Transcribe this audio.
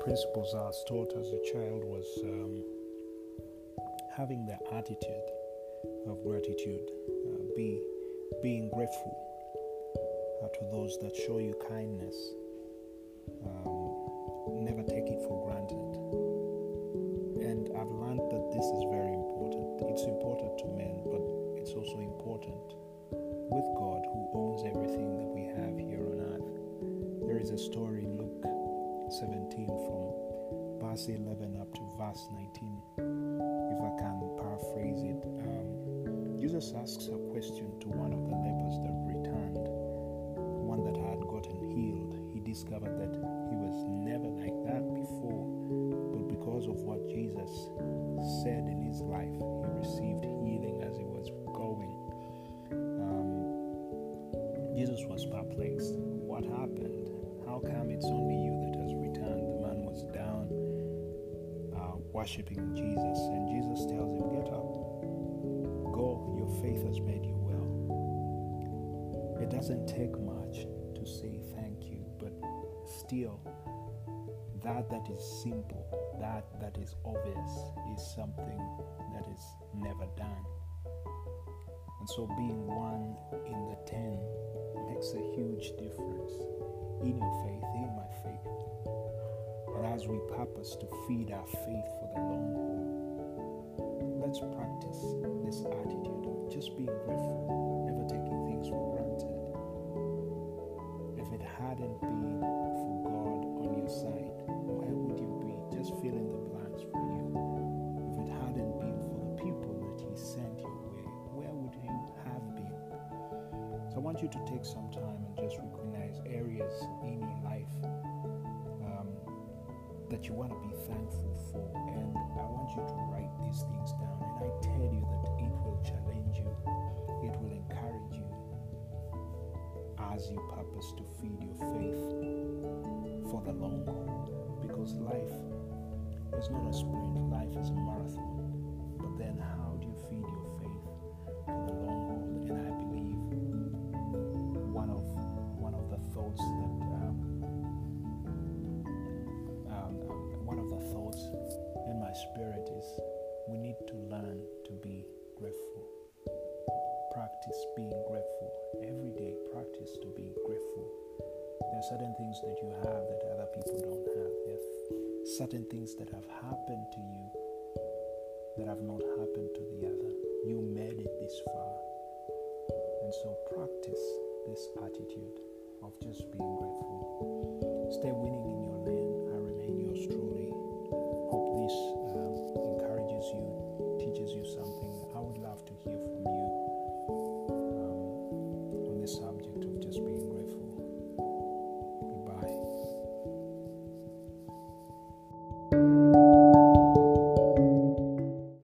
principles I was taught as a child was um, having the attitude of gratitude, uh, be being grateful uh, to those that show you kindness. Um, never take it for granted. And I've learned that this is very important. It's important to men, but it's also important with God who owns everything that we have here on earth. There is a story 17 from verse 11 up to verse 19 if I can paraphrase it, um, Jesus asks a question to one of the lepers that returned, one that had gotten healed. He discovered that he was never like that before, but because of what Jesus said in his life, he received healing as he was going. Um, Jesus was perplexed. What happened? Worshiping Jesus, and Jesus tells him, Get up, go, your faith has made you well. It doesn't take much to say thank you, but still, that that is simple, that that is obvious, is something that is never done. And so, being one And as we purpose to feed our faith for the long haul, let's practice this attitude of just being grateful, never taking things for granted. If it hadn't been for God on your side, where would you be? Just fill in the blanks for you. If it hadn't been for the people that He sent your way, where would you have been? So I want you to take some time and just that you want to be thankful for. And I want you to write these things down. And I tell you that it will challenge you, it will encourage you as you purpose to feed your faith for the long haul. Because life is not a sprint, life is a marathon. But then, how do you feed your Practice being grateful. Every day, practice to be grateful. There are certain things that you have that other people don't have. There are certain things that have happened to you that have not happened to the other. You made it this far. And so practice this attitude of just being grateful. Stay winning